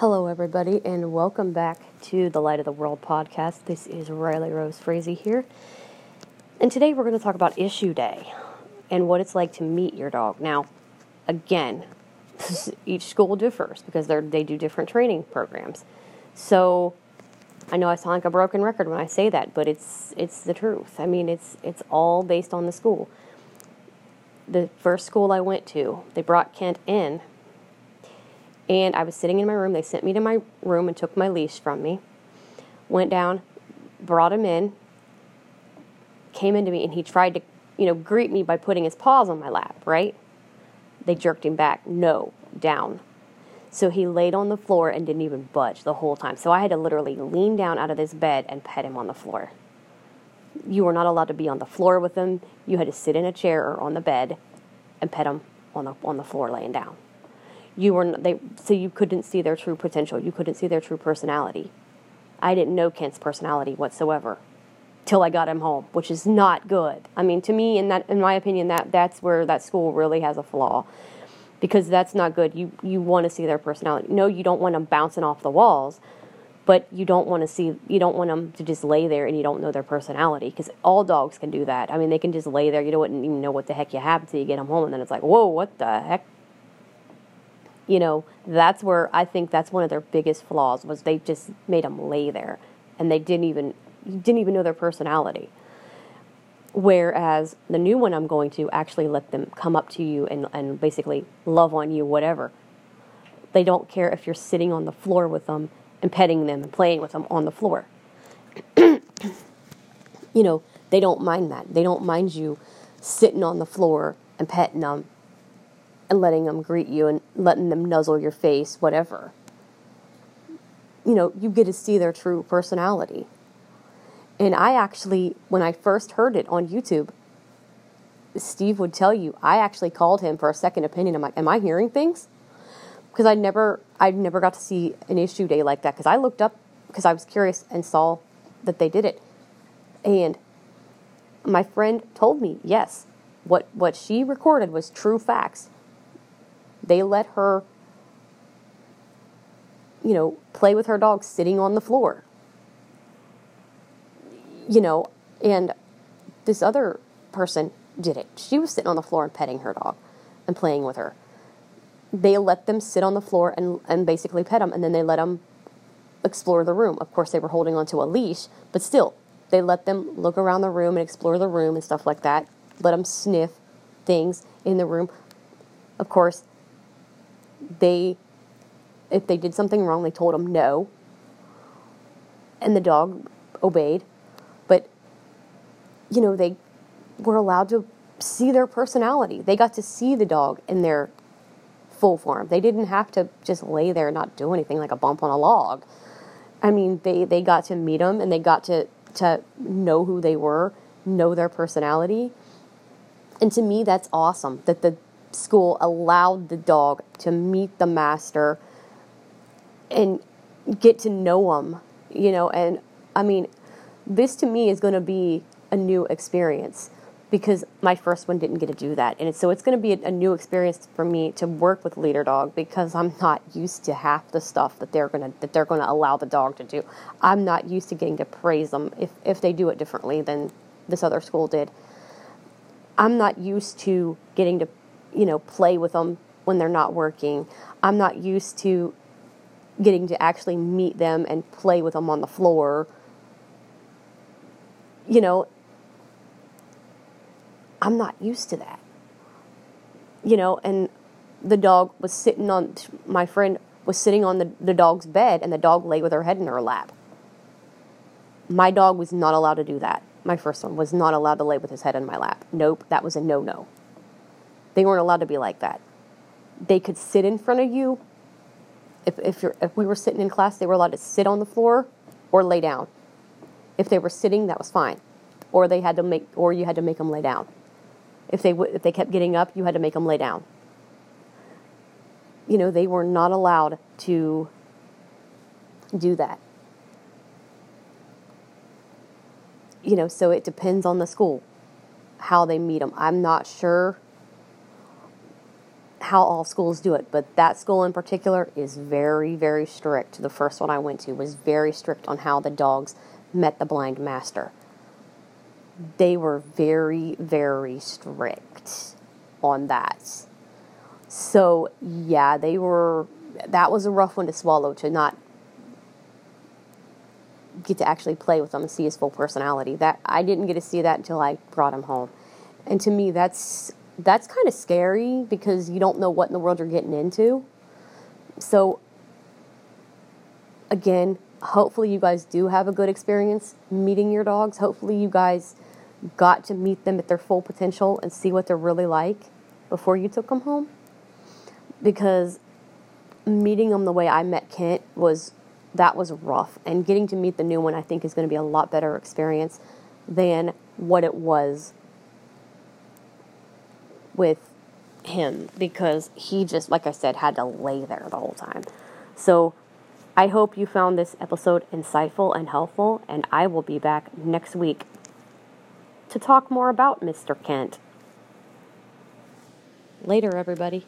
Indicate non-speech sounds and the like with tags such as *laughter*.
Hello, everybody, and welcome back to the Light of the World podcast. This is Riley Rose Frazee here, and today we're going to talk about issue day and what it's like to meet your dog. Now, again, each school differs because they they do different training programs. So, I know I sound like a broken record when I say that, but it's it's the truth. I mean, it's it's all based on the school. The first school I went to, they brought Kent in and I was sitting in my room. They sent me to my room and took my leash from me. Went down, brought him in, came into me, and he tried to, you know, greet me by putting his paws on my lap, right? They jerked him back. No, down. So he laid on the floor and didn't even budge the whole time. So I had to literally lean down out of this bed and pet him on the floor. You were not allowed to be on the floor with him. You had to sit in a chair or on the bed and pet him on the on the floor laying down you were they so you couldn't see their true potential. You couldn't see their true personality. I didn't know Kent's personality whatsoever till I got him home, which is not good. I mean, to me, in that, in my opinion, that that's where that school really has a flaw, because that's not good. You you want to see their personality. No, you don't want them bouncing off the walls, but you don't want to see you don't want them to just lay there and you don't know their personality because all dogs can do that. I mean, they can just lay there. You don't even know what the heck you have until you get them home, and then it's like, whoa, what the heck you know, that's where I think that's one of their biggest flaws was they just made them lay there and they didn't even didn't even know their personality. Whereas the new one I'm going to actually let them come up to you and, and basically love on you, whatever. They don't care if you're sitting on the floor with them and petting them and playing with them on the floor. *coughs* you know, they don't mind that. They don't mind you sitting on the floor and petting them and letting them greet you and letting them nuzzle your face, whatever. You know, you get to see their true personality. And I actually, when I first heard it on YouTube, Steve would tell you, I actually called him for a second opinion. I'm like, am I hearing things? Because I never, I never got to see an issue day like that. Because I looked up, because I was curious and saw that they did it, and my friend told me, yes, what what she recorded was true facts. They let her, you know, play with her dog sitting on the floor. You know, and this other person did it. She was sitting on the floor and petting her dog and playing with her. They let them sit on the floor and, and basically pet them, and then they let them explore the room. Of course, they were holding onto a leash, but still, they let them look around the room and explore the room and stuff like that. Let them sniff things in the room. Of course, they if they did something wrong, they told them no. And the dog obeyed. But you know, they were allowed to see their personality. They got to see the dog in their full form. They didn't have to just lay there and not do anything like a bump on a log. I mean, they, they got to meet them and they got to, to know who they were, know their personality. And to me, that's awesome that the school allowed the dog to meet the master and get to know him, you know, and I mean, this to me is going to be a new experience because my first one didn't get to do that. And so it's going to be a, new experience for me to work with leader dog because I'm not used to half the stuff that they're going to that they're going to allow the dog to do. I'm not used to getting to praise them if if they do it differently than this other school did. I'm not used to getting to you know, play with them when they're not working. I'm not used to getting to actually meet them and play with them on the floor. You know, I'm not used to that. You know, and the dog was sitting on, my friend was sitting on the, the dog's bed and the dog lay with her head in her lap. My dog was not allowed to do that. My first one was not allowed to lay with his head in my lap. Nope, that was a no no. They weren't allowed to be like that. They could sit in front of you. If, if, if we were sitting in class, they were allowed to sit on the floor or lay down. If they were sitting, that was fine. Or they had to make, or you had to make them lay down. If they if they kept getting up, you had to make them lay down. You know, they were not allowed to do that. You know, so it depends on the school how they meet them. I'm not sure how all schools do it, but that school in particular is very, very strict. The first one I went to was very strict on how the dogs met the blind master. They were very, very strict on that. So, yeah, they were, that was a rough one to swallow to not get to actually play with him and see his full personality. That I didn't get to see that until I brought him home. And to me that's that's kind of scary because you don't know what in the world you're getting into. So again, hopefully you guys do have a good experience meeting your dogs. Hopefully you guys got to meet them at their full potential and see what they're really like before you took them home. Because meeting them the way I met Kent was that was rough. And getting to meet the new one, I think, is going to be a lot better experience than what it was with him because he just, like I said, had to lay there the whole time. So I hope you found this episode insightful and helpful, and I will be back next week to talk more about Mr. Kent. Later, everybody.